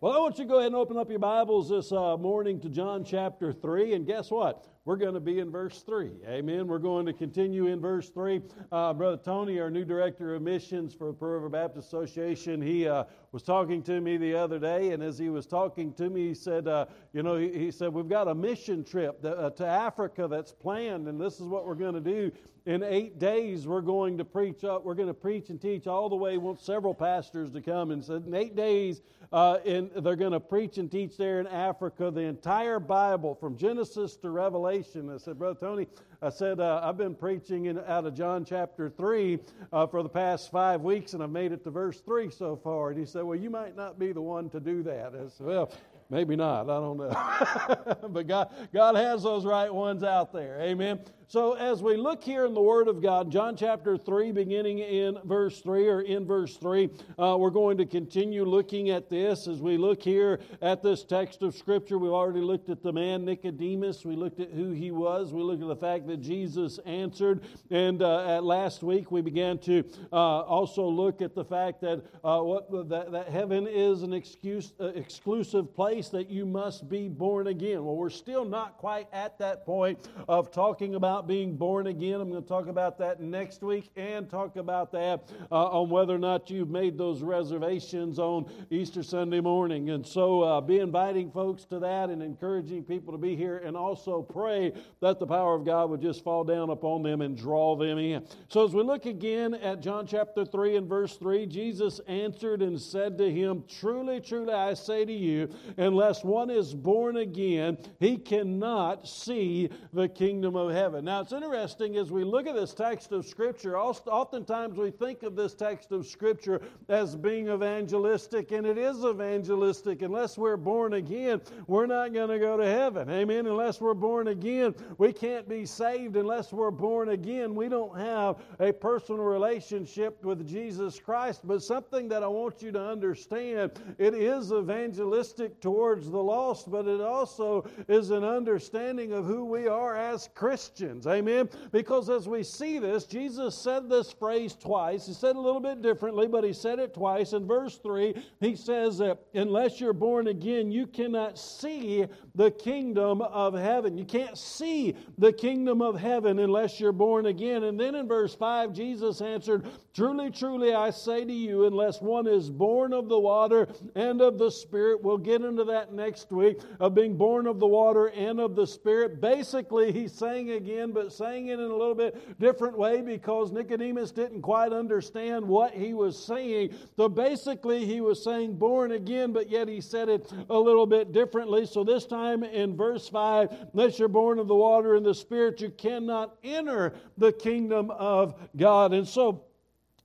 Well, I want you to go ahead and open up your Bibles this uh, morning to John chapter 3. And guess what? We're going to be in verse 3. Amen. We're going to continue in verse 3. Uh, Brother Tony, our new director of missions for Pearl River Baptist Association, he uh, was talking to me the other day. And as he was talking to me, he said, uh, You know, he, he, said, We've got a mission trip to, uh, to Africa that's planned, and this is what we're going to do in eight days we're going to preach up we're going to preach and teach all the way we want several pastors to come and said in eight days uh, in, they're going to preach and teach there in Africa the entire Bible from Genesis to Revelation. I said, Brother Tony, I said, uh, I've been preaching in, out of John chapter 3 uh, for the past five weeks, and I've made it to verse 3 so far. And he said, Well, you might not be the one to do that. I said, Well, maybe not. I don't know. but God, God has those right ones out there. Amen. So, as we look here in the Word of God, John chapter 3, beginning in verse 3 or in verse 3, uh, we're going to continue looking at this as we look here at this text of Scripture. We've already looked at the man Nicodemus, we looked at who he was, we looked at the fact that Jesus answered, and uh, at last week we began to uh, also look at the fact that, uh, what, that, that, heaven is an excuse, uh, exclusive place that you must be born again. Well, we're still not quite at that point of talking about being born again. I'm going to talk about that next week and talk about that uh, on whether or not you've made those reservations on Easter Sunday morning. And so uh, be inviting folks to that and encouraging people to be here and also pray that the power of God would just fall down upon them and draw them in. So as we look again at John chapter 3 and verse 3, Jesus answered and said to him, Truly, truly, I say to you, unless one is born again, he cannot see the kingdom of heaven. Now, it's interesting as we look at this text of Scripture, oftentimes we think of this text of Scripture as being evangelistic, and it is evangelistic. Unless we're born again, we're not going to go to heaven. Amen. Unless we're born again, we can't be saved. Unless we're born again, we don't have a personal relationship with Jesus Christ. But something that I want you to understand it is evangelistic towards the lost, but it also is an understanding of who we are as Christians. Amen? Because as we see this, Jesus said this phrase twice. He said a little bit differently, but he said it twice. In verse 3, he says that unless you're born again, you cannot see the kingdom of heaven. You can't see the kingdom of heaven unless you're born again. And then in verse 5, Jesus answered, Truly, truly, I say to you, unless one is born of the water and of the Spirit, we'll get into that next week, of being born of the water and of the Spirit. Basically, he's saying again, but saying it in a little bit different way because Nicodemus didn't quite understand what he was saying. So basically, he was saying born again, but yet he said it a little bit differently. So this time in verse 5, unless you're born of the water and the Spirit, you cannot enter the kingdom of God. And so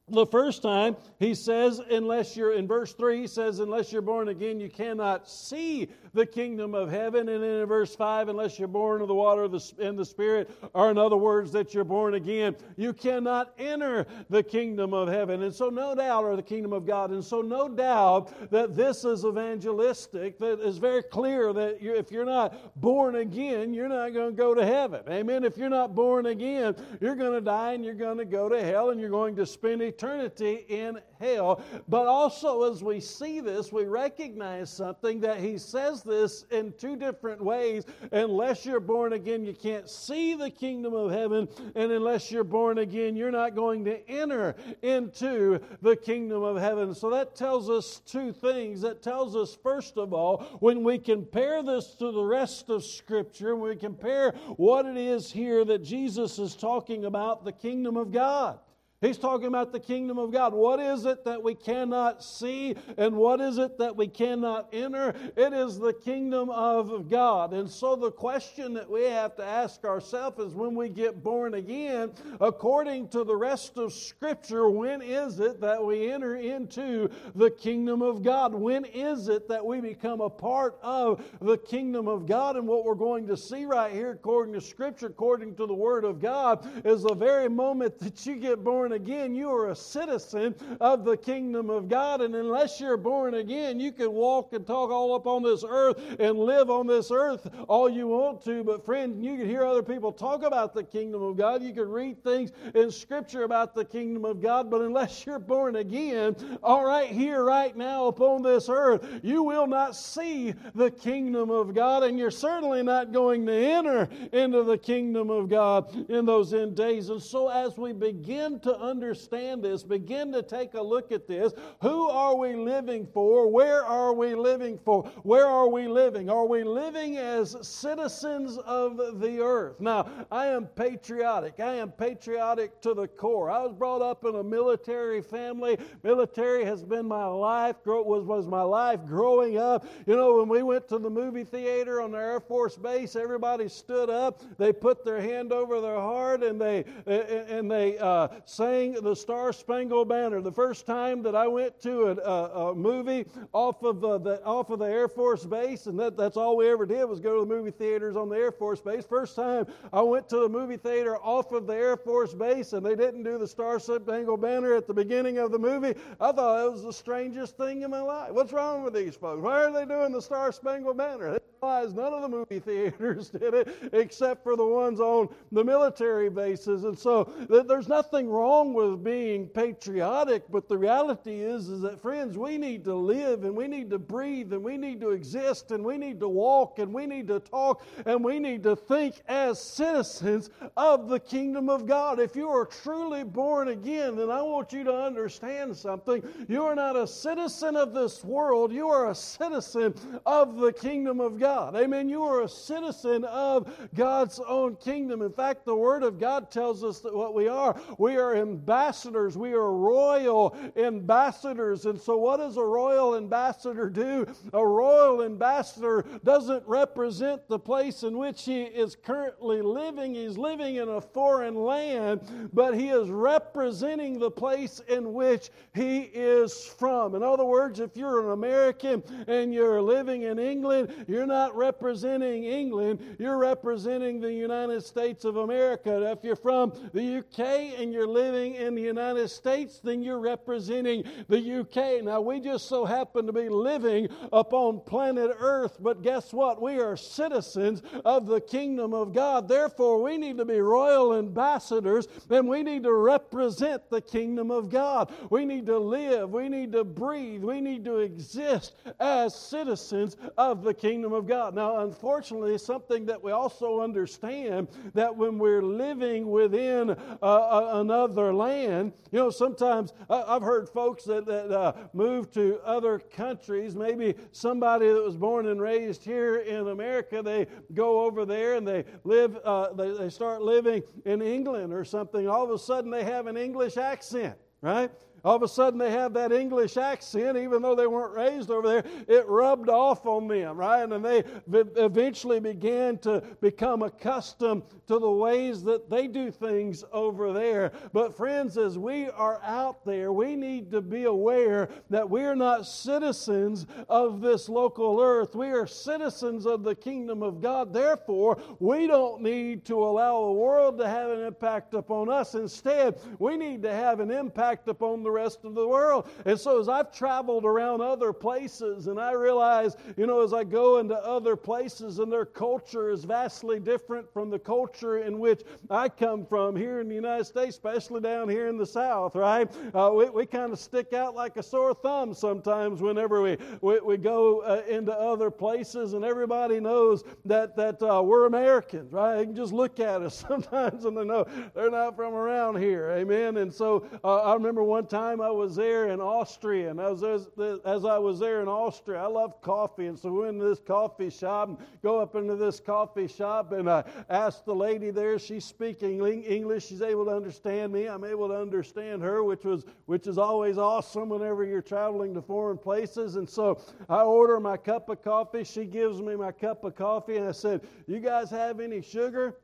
the first time he says unless you're in verse 3 he says unless you're born again you cannot see the kingdom of heaven. And then in verse 5, unless you're born of the water and the Spirit, or in other words, that you're born again, you cannot enter the kingdom of heaven. And so, no doubt, or the kingdom of God. And so, no doubt that this is evangelistic, that is very clear that you, if you're not born again, you're not going to go to heaven. Amen. If you're not born again, you're going to die and you're going to go to hell and you're going to spend eternity in hell. But also, as we see this, we recognize something that he says this in two different ways. Unless you're born again, you can't see the kingdom of heaven. And unless you're born again, you're not going to enter into the kingdom of heaven. So that tells us two things. That tells us, first of all, when we compare this to the rest of Scripture, when we compare what it is here that Jesus is talking about, the kingdom of God. He's talking about the kingdom of God. What is it that we cannot see and what is it that we cannot enter? It is the kingdom of God. And so the question that we have to ask ourselves is when we get born again, according to the rest of Scripture, when is it that we enter into the kingdom of God? When is it that we become a part of the kingdom of God? And what we're going to see right here, according to Scripture, according to the Word of God, is the very moment that you get born again, you are a citizen of the kingdom of God. And unless you're born again, you can walk and talk all up on this earth and live on this earth all you want to. But, friend, you can hear other people talk about the kingdom of God. You can read things in Scripture about the kingdom of God. But unless you're born again, all right, here, right now upon this earth, you will not see the kingdom of God. And you're certainly not going to enter into the kingdom of God in those end days. And so, as we begin to understand this, begin to take a look at this, who are we living for? Where are we living for? Where are we living? Are we living as citizens of the earth? Now, I am patriotic. I am patriotic to the core. I was brought up in a military family. Military has been my life, was, was my life growing up. You know, when we went to the movie theater on the Air Force Base, everybody stood up. They put their hand over their heart and they and they uh, sang the Star Spangled Banner. The first time that I went to a, a, a movie off of uh, the off of the Air Force Base, and that, that's all we ever did was go to the movie theaters on the Air Force Base. First time I went to a movie theater off of the Air Force Base, and they didn't do the Star Spangled Banner at the beginning of the movie. I thought it was the strangest thing in my life. What's wrong with these folks? Why are they doing the Star Spangled Banner? None of the movie theaters did it except for the ones on the military bases. And so there's nothing wrong with being patriotic, but the reality is, is that, friends, we need to live and we need to breathe and we need to exist and we need to walk and we need to talk and we need to think as citizens of the kingdom of God. If you are truly born again, then I want you to understand something. You are not a citizen of this world, you are a citizen of the kingdom of. God. Amen. You are a citizen of God's own kingdom. In fact, the Word of God tells us that what we are. We are ambassadors. We are royal ambassadors. And so, what does a royal ambassador do? A royal ambassador doesn't represent the place in which he is currently living. He's living in a foreign land, but he is representing the place in which he is from. In other words, if you're an American and you're living in England, you're not representing England, you're representing the United States of America. If you're from the UK and you're living in the United States, then you're representing the UK. Now, we just so happen to be living upon planet Earth, but guess what? We are citizens of the kingdom of God. Therefore, we need to be royal ambassadors and we need to represent the kingdom of God. We need to live, we need to breathe, we need to exist as citizens of the kingdom of God. Now, unfortunately, something that we also understand that when we're living within uh, another land, you know, sometimes I've heard folks that, that uh, move to other countries, maybe somebody that was born and raised here in America, they go over there and they live, uh, they, they start living in England or something. All of a sudden, they have an English accent, right? All of a sudden they have that English accent, even though they weren't raised over there. It rubbed off on them, right? And they eventually began to become accustomed to the ways that they do things over there. But, friends, as we are out there, we need to be aware that we are not citizens of this local earth. We are citizens of the kingdom of God. Therefore, we don't need to allow the world to have an impact upon us. Instead, we need to have an impact upon the rest of the world. And so as I've traveled around other places and I realize, you know, as I go into other places and their culture is vastly different from the culture in which I come from here in the United States, especially down here in the South, right? Uh, we we kind of stick out like a sore thumb sometimes whenever we, we, we go uh, into other places and everybody knows that, that uh, we're Americans, right? They can just look at us sometimes and they know they're not from around here, amen? And so uh, I remember one time time I was there in Austria, and as, as, as I was there in Austria, I loved coffee, and so we went into this coffee shop and go up into this coffee shop, and I asked the lady there, she's speaking English, she's able to understand me, I'm able to understand her, which was which is always awesome whenever you're traveling to foreign places. And so I order my cup of coffee, she gives me my cup of coffee, and I said, "You guys have any sugar?"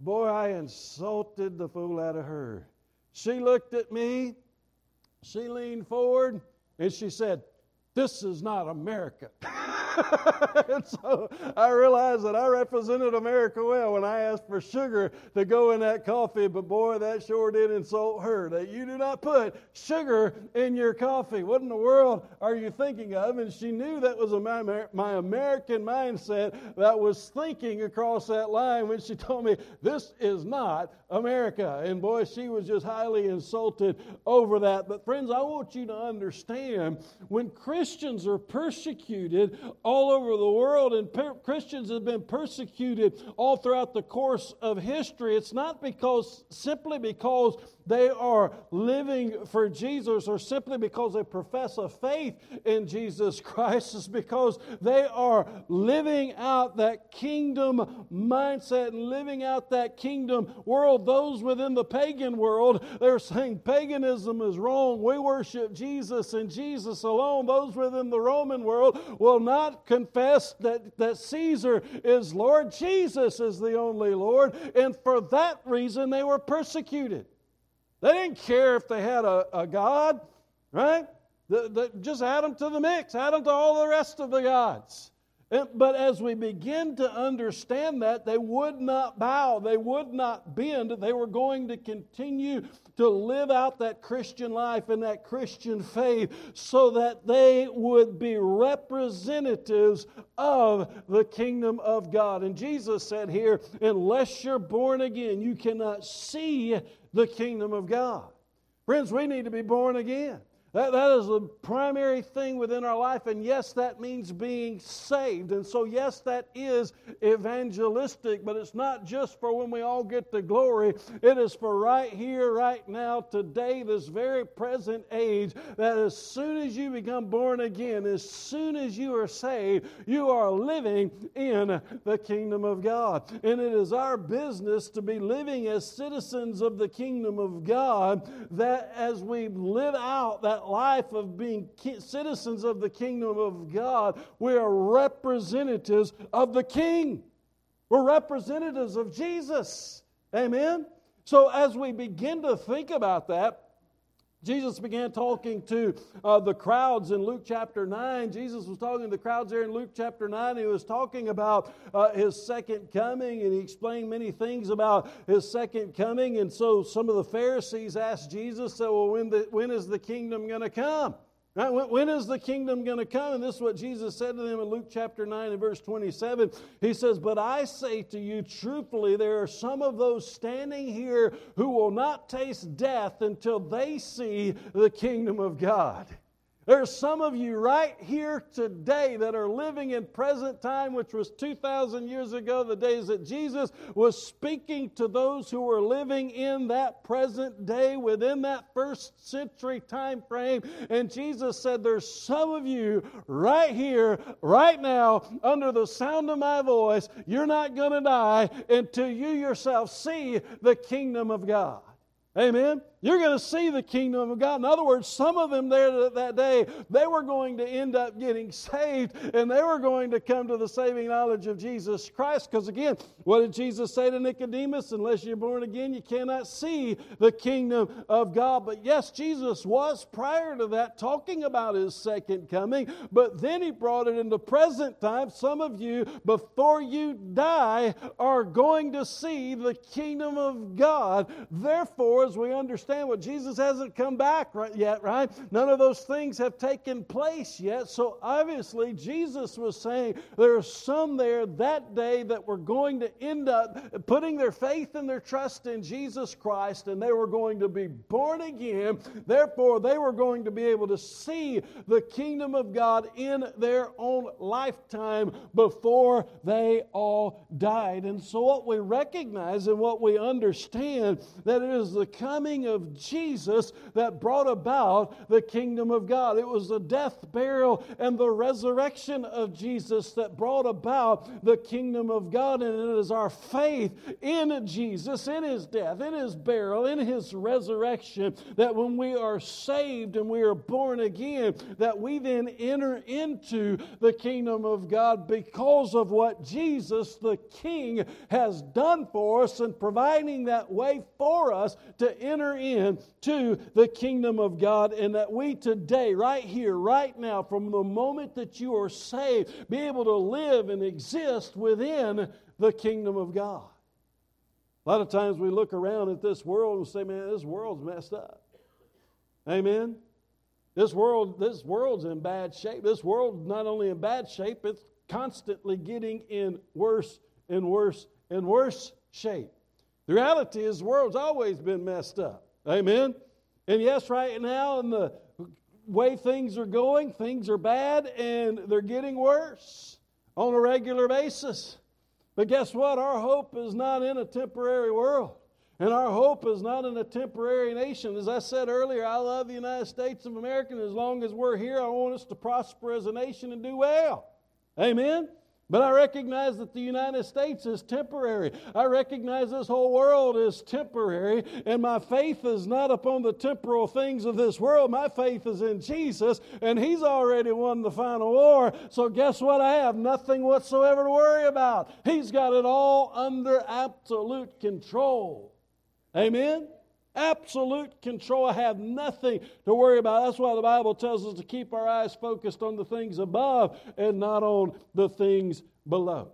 Boy, I insulted the fool out of her. She looked at me she leaned forward and she said, This is not America. and so I realized that I represented America well when I asked for sugar to go in that coffee, but boy, that sure did insult her. That you do not put sugar in your coffee. What in the world are you thinking of? And she knew that was my, my American mindset that was thinking across that line when she told me, This is not America. And boy, she was just highly insulted over that. But friends, I want you to understand when Christians are persecuted all over the world, and per- Christians have been persecuted all throughout the course of history, it's not because simply because they are living for Jesus or simply because they profess a faith in Jesus Christ. is because they are living out that kingdom mindset and living out that kingdom world. Those within the pagan world, they're saying paganism is wrong. We worship Jesus and Jesus alone. Those within the Roman world will not confess that, that Caesar is Lord. Jesus is the only Lord. And for that reason, they were persecuted. They didn't care if they had a, a God, right? The, the, just add them to the mix, add them to all the rest of the gods. But as we begin to understand that, they would not bow, they would not bend, they were going to continue to live out that Christian life and that Christian faith so that they would be representatives of the kingdom of God. And Jesus said here, unless you're born again, you cannot see the kingdom of God. Friends, we need to be born again. That, that is the primary thing within our life. And yes, that means being saved. And so, yes, that is evangelistic, but it's not just for when we all get to glory. It is for right here, right now, today, this very present age, that as soon as you become born again, as soon as you are saved, you are living in the kingdom of God. And it is our business to be living as citizens of the kingdom of God, that as we live out that life of being citizens of the kingdom of God, we are representatives of the King. We're representatives of Jesus. Amen? So, as we begin to think about that, Jesus began talking to uh, the crowds in Luke chapter 9. Jesus was talking to the crowds there in Luke chapter 9. He was talking about uh, his second coming, and he explained many things about his second coming. And so some of the Pharisees asked Jesus, so, Well, when, the, when is the kingdom going to come? Right? When is the kingdom going to come? And this is what Jesus said to them in Luke chapter 9 and verse 27. He says, But I say to you truthfully, there are some of those standing here who will not taste death until they see the kingdom of God. There's some of you right here today that are living in present time, which was 2,000 years ago, the days that Jesus was speaking to those who were living in that present day within that first century time frame. And Jesus said, There's some of you right here, right now, under the sound of my voice. You're not going to die until you yourself see the kingdom of God. Amen. You're going to see the kingdom of God. In other words, some of them there that day, they were going to end up getting saved and they were going to come to the saving knowledge of Jesus Christ. Because again, what did Jesus say to Nicodemus? Unless you're born again, you cannot see the kingdom of God. But yes, Jesus was prior to that talking about his second coming, but then he brought it into present time. Some of you, before you die, are going to see the kingdom of God. Therefore, as we understand, understand what Jesus hasn't come back right yet, right? None of those things have taken place yet. So obviously, Jesus was saying there are some there that day that were going to end up putting their faith and their trust in Jesus Christ, and they were going to be born again. Therefore, they were going to be able to see the kingdom of God in their own lifetime before they all died. And so, what we recognize and what we understand that it is the coming of Jesus that brought about the kingdom of God. It was the death, burial, and the resurrection of Jesus that brought about the kingdom of God. And it is our faith in Jesus, in his death, in his burial, in his resurrection, that when we are saved and we are born again, that we then enter into the kingdom of God because of what Jesus, the King, has done for us and providing that way for us to enter in to the kingdom of God, and that we today, right here, right now, from the moment that you are saved, be able to live and exist within the kingdom of God. A lot of times we look around at this world and say, man, this world's messed up. Amen. This world, this world's in bad shape. This world's not only in bad shape, it's constantly getting in worse and worse and worse shape. The reality is the world's always been messed up. Amen. And yes, right now in the way things are going, things are bad and they're getting worse on a regular basis. But guess what? Our hope is not in a temporary world. And our hope is not in a temporary nation. As I said earlier, I love the United States of America, and as long as we're here, I want us to prosper as a nation and do well. Amen? But I recognize that the United States is temporary. I recognize this whole world is temporary, and my faith is not upon the temporal things of this world. My faith is in Jesus, and He's already won the final war. So, guess what? I have nothing whatsoever to worry about. He's got it all under absolute control. Amen? Absolute control. I have nothing to worry about. That's why the Bible tells us to keep our eyes focused on the things above and not on the things below.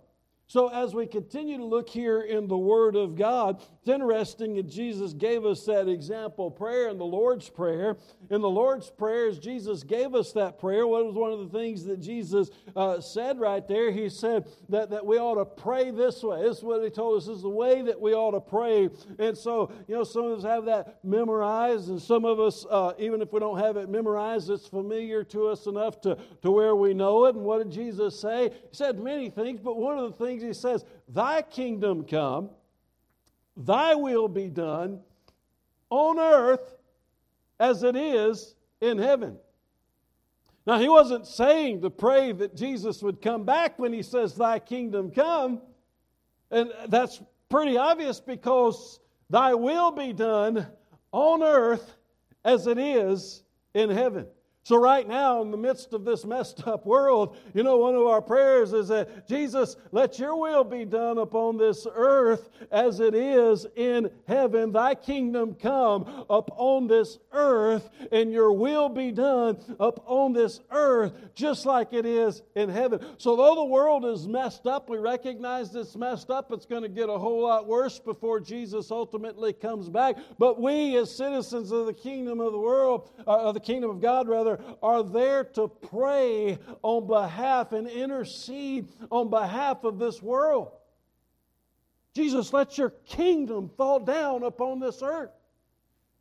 So, as we continue to look here in the Word of God, it's interesting that Jesus gave us that example prayer in the Lord's Prayer. In the Lord's Prayer, as Jesus gave us that prayer, what was one of the things that Jesus uh, said right there? He said that, that we ought to pray this way. This is what He told us, this is the way that we ought to pray. And so, you know, some of us have that memorized, and some of us, uh, even if we don't have it memorized, it's familiar to us enough to, to where we know it. And what did Jesus say? He said many things, but one of the things he says, Thy kingdom come, thy will be done on earth as it is in heaven. Now, he wasn't saying to pray that Jesus would come back when he says, Thy kingdom come. And that's pretty obvious because thy will be done on earth as it is in heaven. So, right now, in the midst of this messed up world, you know, one of our prayers is that Jesus, let your will be done upon this earth as it is in heaven. Thy kingdom come upon this earth, and your will be done upon this earth, just like it is in heaven. So, though the world is messed up, we recognize it's messed up. It's going to get a whole lot worse before Jesus ultimately comes back. But we, as citizens of the kingdom of the world, uh, of the kingdom of God, rather, are there to pray on behalf and intercede on behalf of this world. Jesus, let your kingdom fall down upon this earth.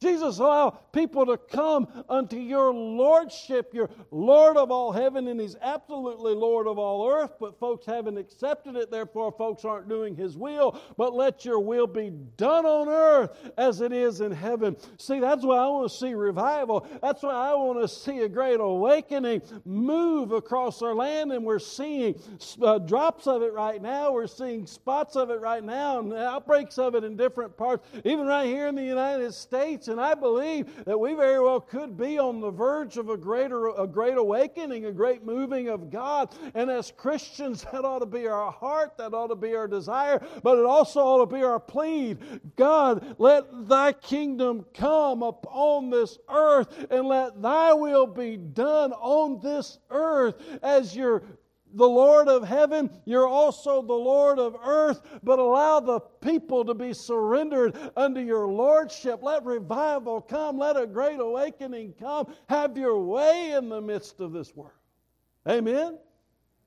Jesus, allow people to come unto your lordship. You're Lord of all heaven, and He's absolutely Lord of all earth, but folks haven't accepted it, therefore, folks aren't doing His will. But let your will be done on earth as it is in heaven. See, that's why I want to see revival. That's why I want to see a great awakening move across our land, and we're seeing uh, drops of it right now. We're seeing spots of it right now, and outbreaks of it in different parts, even right here in the United States. And I believe that we very well could be on the verge of a greater, a great awakening, a great moving of God. And as Christians, that ought to be our heart, that ought to be our desire, but it also ought to be our plea. God, let thy kingdom come upon this earth and let thy will be done on this earth as your the Lord of heaven, you're also the Lord of earth, but allow the people to be surrendered under your lordship. Let revival come, let a great awakening come. Have your way in the midst of this world. Amen.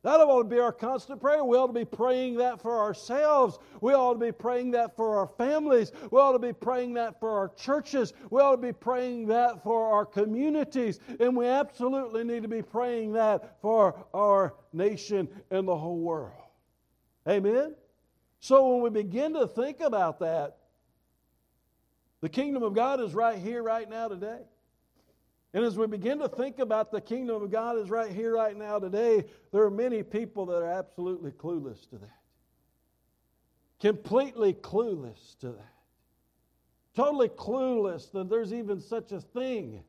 That ought to be our constant prayer. We ought to be praying that for ourselves. We ought to be praying that for our families. We ought to be praying that for our churches. We ought to be praying that for our communities. And we absolutely need to be praying that for our nation and the whole world. Amen? So when we begin to think about that, the kingdom of God is right here, right now, today. And as we begin to think about the kingdom of God is right here, right now, today, there are many people that are absolutely clueless to that. Completely clueless to that. Totally clueless that there's even such a thing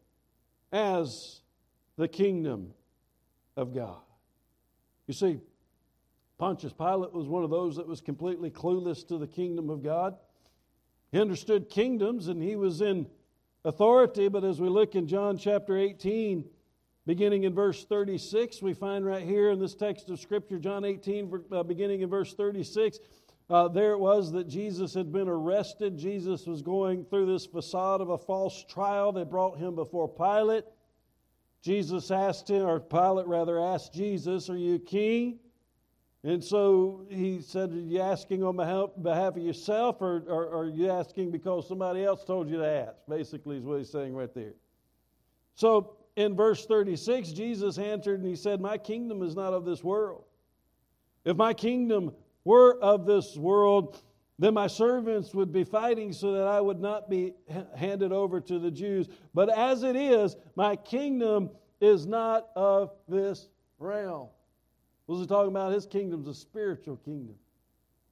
as the kingdom of God. You see, Pontius Pilate was one of those that was completely clueless to the kingdom of God. He understood kingdoms and he was in authority, but as we look in John chapter 18, beginning in verse 36, we find right here in this text of Scripture, John 18, uh, beginning in verse 36, uh, there it was that Jesus had been arrested. Jesus was going through this facade of a false trial. They brought him before Pilate. Jesus asked him, or Pilate rather asked Jesus, Are you king? And so he said, Are you asking on behalf of yourself, or, or, or, are you asking because somebody else told you to ask? Basically, is what he's saying right there. So in verse 36, Jesus answered and he said, My kingdom is not of this world. If my kingdom were of this world, then my servants would be fighting so that I would not be handed over to the Jews. But as it is, my kingdom is not of this realm. Was he talking about? His kingdom's a spiritual kingdom.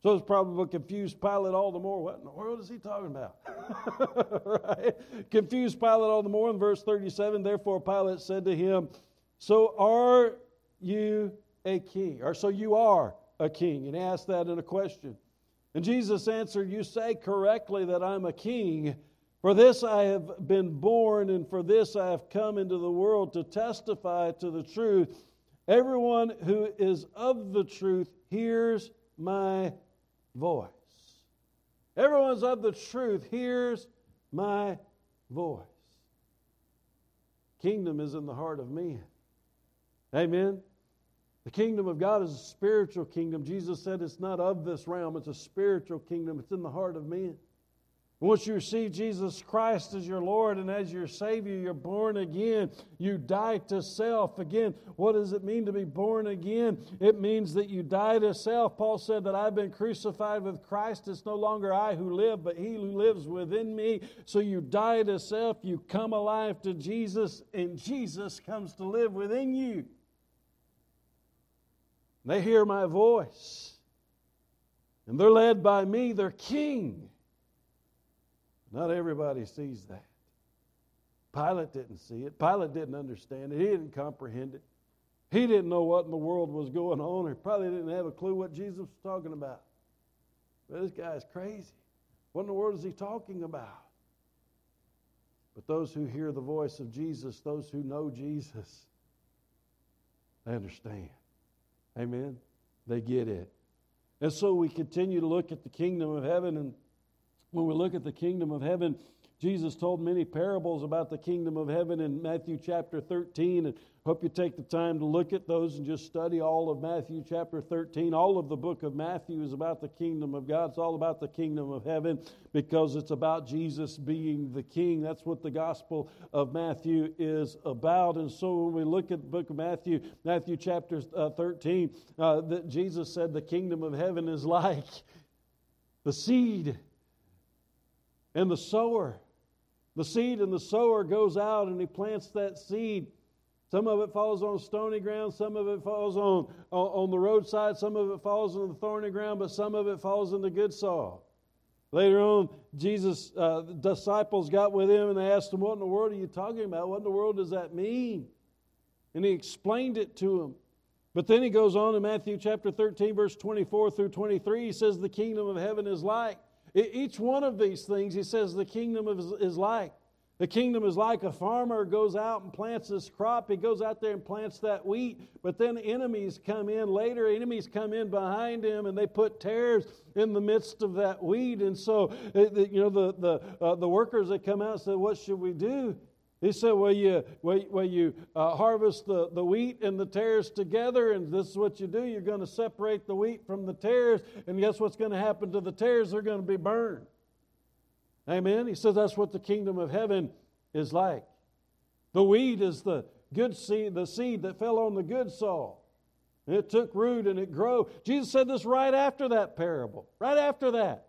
So it's probably confused Pilate all the more. What in the world is he talking about? right? Confused Pilate all the more in verse 37. Therefore, Pilate said to him, So are you a king? Or so you are a king? And he asked that in a question. And Jesus answered, You say correctly that I'm a king. For this I have been born, and for this I have come into the world to testify to the truth. Everyone who is of the truth hears my voice. Everyone's of the truth hears my voice. Kingdom is in the heart of men. Amen. The kingdom of God is a spiritual kingdom. Jesus said it's not of this realm, it's a spiritual kingdom. It's in the heart of men. Once you receive Jesus Christ as your Lord and as your Savior, you're born again. You die to self. Again, what does it mean to be born again? It means that you die to self. Paul said that I've been crucified with Christ. It's no longer I who live, but He who lives within me. So you die to self, you come alive to Jesus, and Jesus comes to live within you. They hear my voice, and they're led by me, their King. Not everybody sees that. Pilate didn't see it. Pilate didn't understand it. He didn't comprehend it. He didn't know what in the world was going on. He probably didn't have a clue what Jesus was talking about. But this guy's crazy. What in the world is he talking about? But those who hear the voice of Jesus, those who know Jesus, they understand. Amen? They get it. And so we continue to look at the kingdom of heaven and when we look at the kingdom of heaven, Jesus told many parables about the kingdom of heaven in Matthew chapter 13. And hope you take the time to look at those and just study all of Matthew chapter 13. All of the book of Matthew is about the kingdom of God. It's all about the kingdom of heaven because it's about Jesus being the king. That's what the gospel of Matthew is about. And so when we look at the book of Matthew, Matthew chapter uh, 13, uh, that Jesus said the kingdom of heaven is like the seed and the sower. The seed and the sower goes out and he plants that seed. Some of it falls on stony ground, some of it falls on, on, the roadside, some of it falls on the thorny ground, but some of it falls in the good soil. Later on, Jesus' uh, disciples got with him and they asked him, What in the world are you talking about? What in the world does that mean? And he explained it to them. But then he goes on in Matthew chapter 13, verse 24 through 23. He says, The kingdom of heaven is like each one of these things, he says, the kingdom is, like. The kingdom is like a farmer goes out and plants this crop. He goes out there and plants that wheat, but then enemies come in later. Enemies come in behind him, and they put tares in the midst of that wheat. And so, you know, the the uh, the workers that come out said, "What should we do?" He said, Well, you, well, you uh, harvest the, the wheat and the tares together, and this is what you do. You're going to separate the wheat from the tares, and guess what's going to happen to the tares? They're going to be burned. Amen. He says that's what the kingdom of heaven is like. The wheat is the good seed, the seed that fell on the good soil. And It took root and it grew. Jesus said this right after that parable, right after that.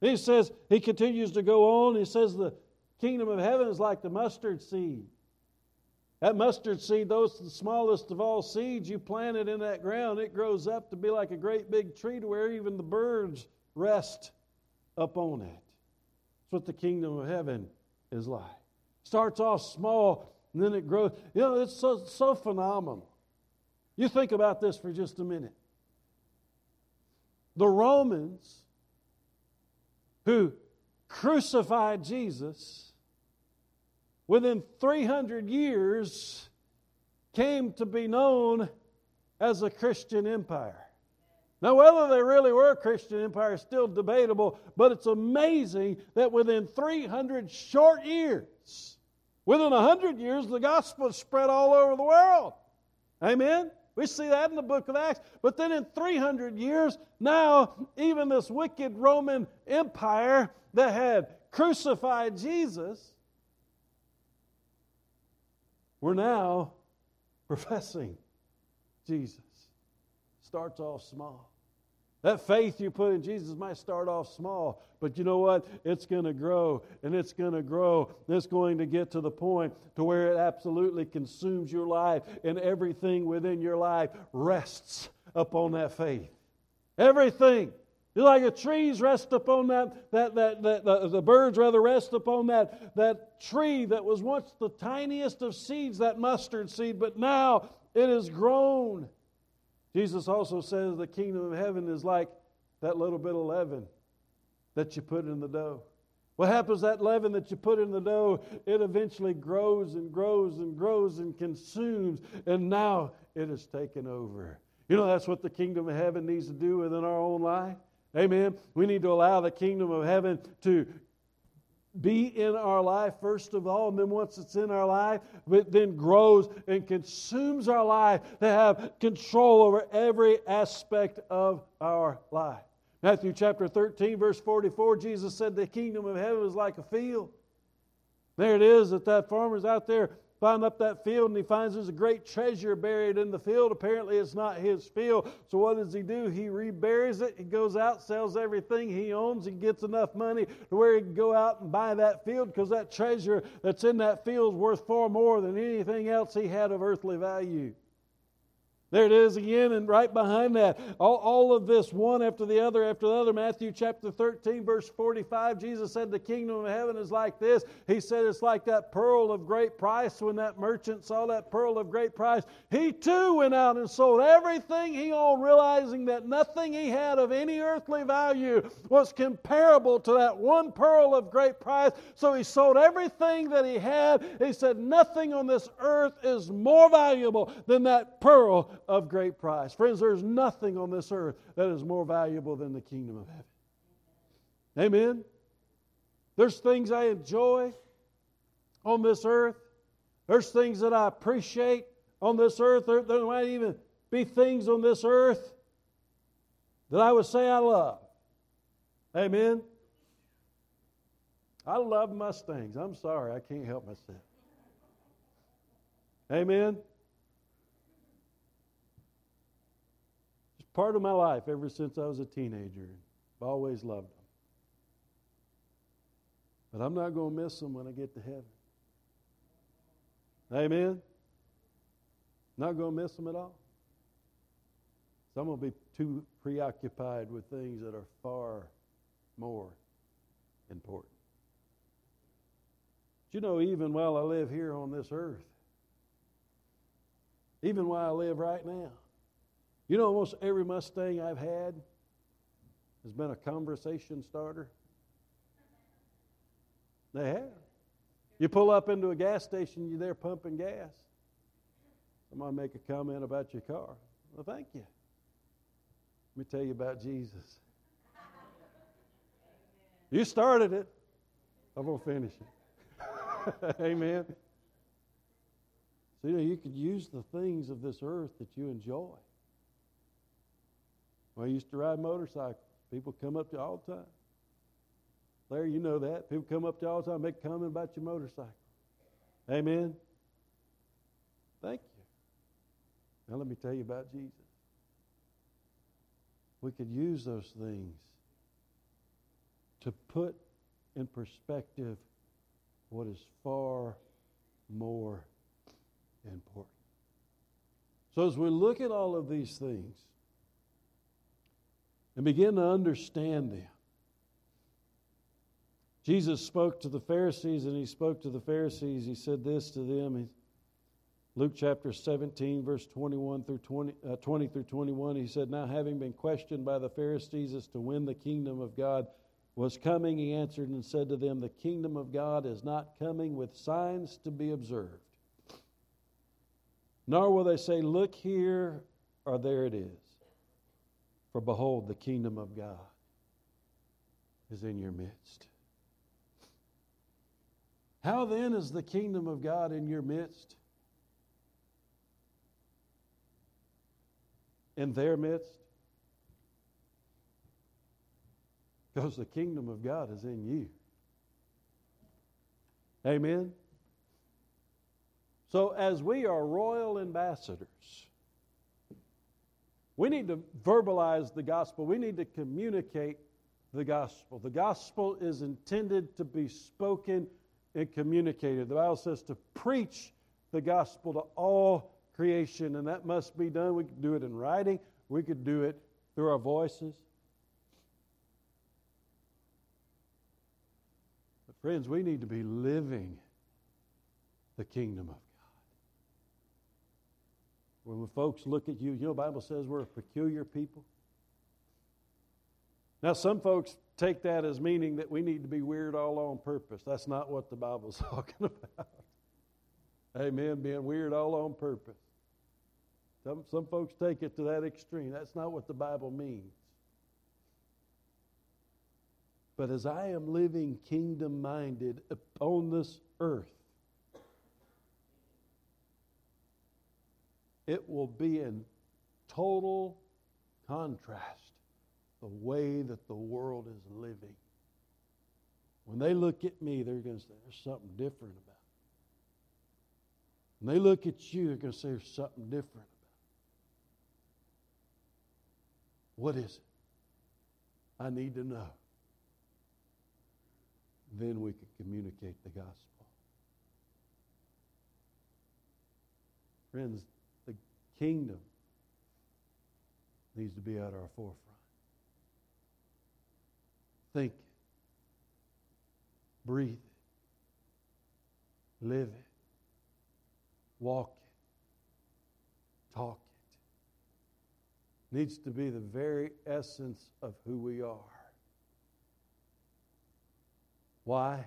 He says, he continues to go on. He says, the, kingdom of heaven is like the mustard seed. That mustard seed, though it's the smallest of all seeds, you plant it in that ground, it grows up to be like a great big tree to where even the birds rest upon it. That's what the kingdom of heaven is like. Starts off small and then it grows. You know, it's so, so phenomenal. You think about this for just a minute. The Romans who crucified Jesus within 300 years, came to be known as a Christian empire. Now, whether they really were a Christian empire is still debatable, but it's amazing that within 300 short years, within 100 years, the gospel spread all over the world. Amen? We see that in the book of Acts. But then in 300 years, now even this wicked Roman Empire that had crucified Jesus, we're now professing Jesus. Starts off small. That faith you put in Jesus might start off small, but you know what? It's going to grow and it's going to grow. It's going to get to the point to where it absolutely consumes your life and everything within your life rests upon that faith. Everything. You're like the trees rest upon that, that, that, that the, the birds rather rest upon that, that tree that was once the tiniest of seeds, that mustard seed, but now it has grown Jesus also says the kingdom of heaven is like that little bit of leaven that you put in the dough. What happens that leaven that you put in the dough, it eventually grows and grows and grows and consumes, and now it is taken over. You know, that's what the kingdom of heaven needs to do within our own life. Amen. We need to allow the kingdom of heaven to be in our life first of all, and then once it's in our life, it then grows and consumes our life to have control over every aspect of our life. Matthew chapter 13, verse 44, Jesus said, The kingdom of heaven is like a field. There it is that that farmer's out there climb up that field and he finds there's a great treasure buried in the field. Apparently, it's not his field. So, what does he do? He reburies it. He goes out, sells everything he owns, and gets enough money to where he can go out and buy that field because that treasure that's in that field is worth far more than anything else he had of earthly value. There it is again, and right behind that, all, all of this, one after the other after the other. Matthew chapter 13, verse 45, Jesus said, The kingdom of heaven is like this. He said, It's like that pearl of great price. When that merchant saw that pearl of great price, he too went out and sold everything he owned, realizing that nothing he had of any earthly value was comparable to that one pearl of great price. So he sold everything that he had. He said, Nothing on this earth is more valuable than that pearl of great price. Friends, there's nothing on this earth that is more valuable than the kingdom of heaven. Amen. There's things I enjoy on this earth. There's things that I appreciate on this earth. There, there might even be things on this earth that I would say I love. Amen. I love Mustangs. I'm sorry, I can't help myself. Amen. Part of my life ever since I was a teenager. I've always loved them. But I'm not going to miss them when I get to heaven. Amen? Not going to miss them at all. So I'm going to be too preoccupied with things that are far more important. But you know, even while I live here on this earth, even while I live right now, you know, almost every Mustang I've had has been a conversation starter. They have. You pull up into a gas station, you're there pumping gas. Somebody make a comment about your car. Well, thank you. Let me tell you about Jesus. You started it. I'm going to finish it. Amen. So, you know, you could use the things of this earth that you enjoy. When I used to ride motorcycles, people come up to you all the time. Larry, you know that. People come up to you all the time, make comment about your motorcycle. Amen. Thank you. Now let me tell you about Jesus. We could use those things to put in perspective what is far more important. So as we look at all of these things, and begin to understand them. Jesus spoke to the Pharisees, and he spoke to the Pharisees. He said this to them. Luke chapter 17, verse 21 through 20, uh, 20 through 21, he said, Now having been questioned by the Pharisees as to when the kingdom of God was coming, he answered and said to them, The kingdom of God is not coming with signs to be observed. Nor will they say, Look here, or there it is. For behold, the kingdom of God is in your midst. How then is the kingdom of God in your midst? In their midst? Because the kingdom of God is in you. Amen? So, as we are royal ambassadors, we need to verbalize the gospel. We need to communicate the gospel. The gospel is intended to be spoken and communicated. The Bible says to preach the gospel to all creation, and that must be done. We could do it in writing, we could do it through our voices. But, friends, we need to be living the kingdom of God. When folks look at you, you know, the Bible says we're a peculiar people. Now, some folks take that as meaning that we need to be weird all on purpose. That's not what the Bible's talking about. Amen. Being weird all on purpose. Some, some folks take it to that extreme. That's not what the Bible means. But as I am living kingdom minded upon this earth, it will be in total contrast the way that the world is living. When they look at me, they're going to say, there's something different about it. When they look at you, they're going to say, there's something different about it. What is it? I need to know. Then we can communicate the gospel. Friends, kingdom needs to be at our forefront. Think it. Breathe it. Live it. Walk it. Talk it. Needs to be the very essence of who we are. Why?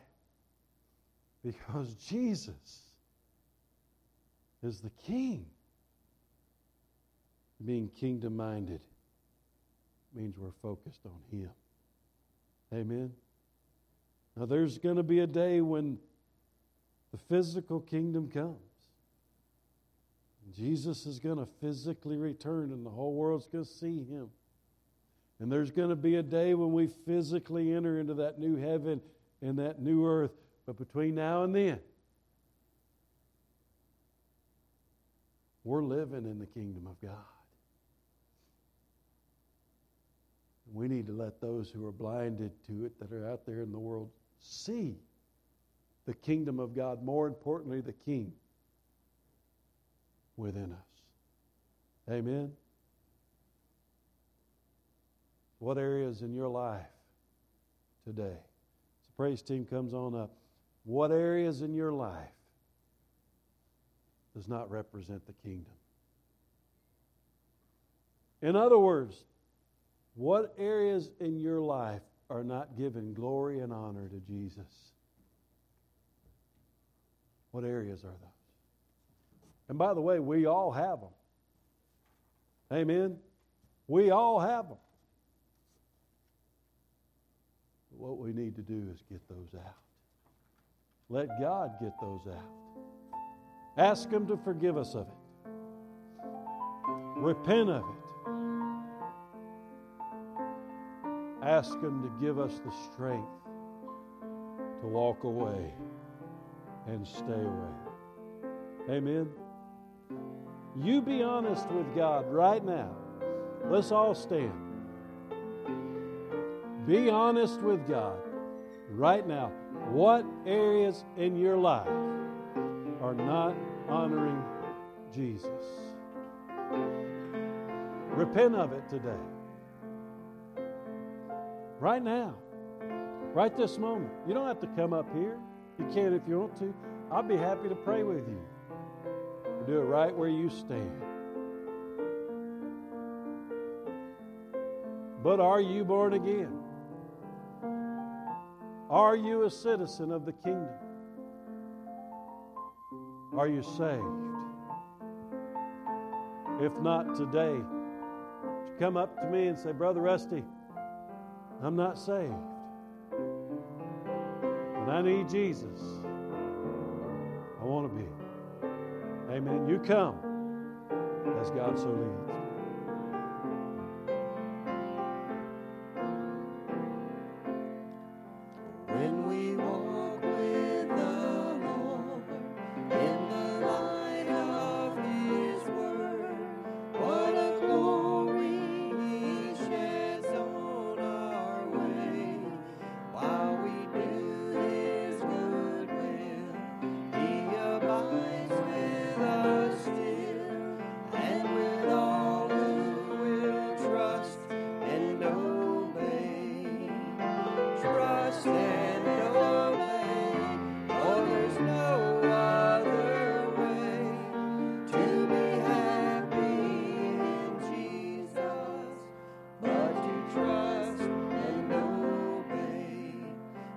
Because Jesus is the King. Being kingdom minded means we're focused on Him. Amen. Now, there's going to be a day when the physical kingdom comes. Jesus is going to physically return, and the whole world's going to see him. And there's going to be a day when we physically enter into that new heaven and that new earth. But between now and then, we're living in the kingdom of God. We need to let those who are blinded to it that are out there in the world see the kingdom of God, more importantly, the King within us. Amen. What areas in your life today? As the praise team comes on up, what areas in your life does not represent the kingdom? In other words, what areas in your life are not giving glory and honor to Jesus? What areas are those? And by the way, we all have them. Amen? We all have them. What we need to do is get those out. Let God get those out. Ask Him to forgive us of it. Repent of it. Ask Him to give us the strength to walk away and stay away. Amen. You be honest with God right now. Let's all stand. Be honest with God right now. What areas in your life are not honoring Jesus? Repent of it today. Right now. Right this moment. You don't have to come up here. You can if you want to. I'll be happy to pray with you. you do it right where you stand. But are you born again? Are you a citizen of the kingdom? Are you saved? If not today, come up to me and say, Brother Rusty, I'm not saved. And I need Jesus. I want to be. Amen. You come as God so leads.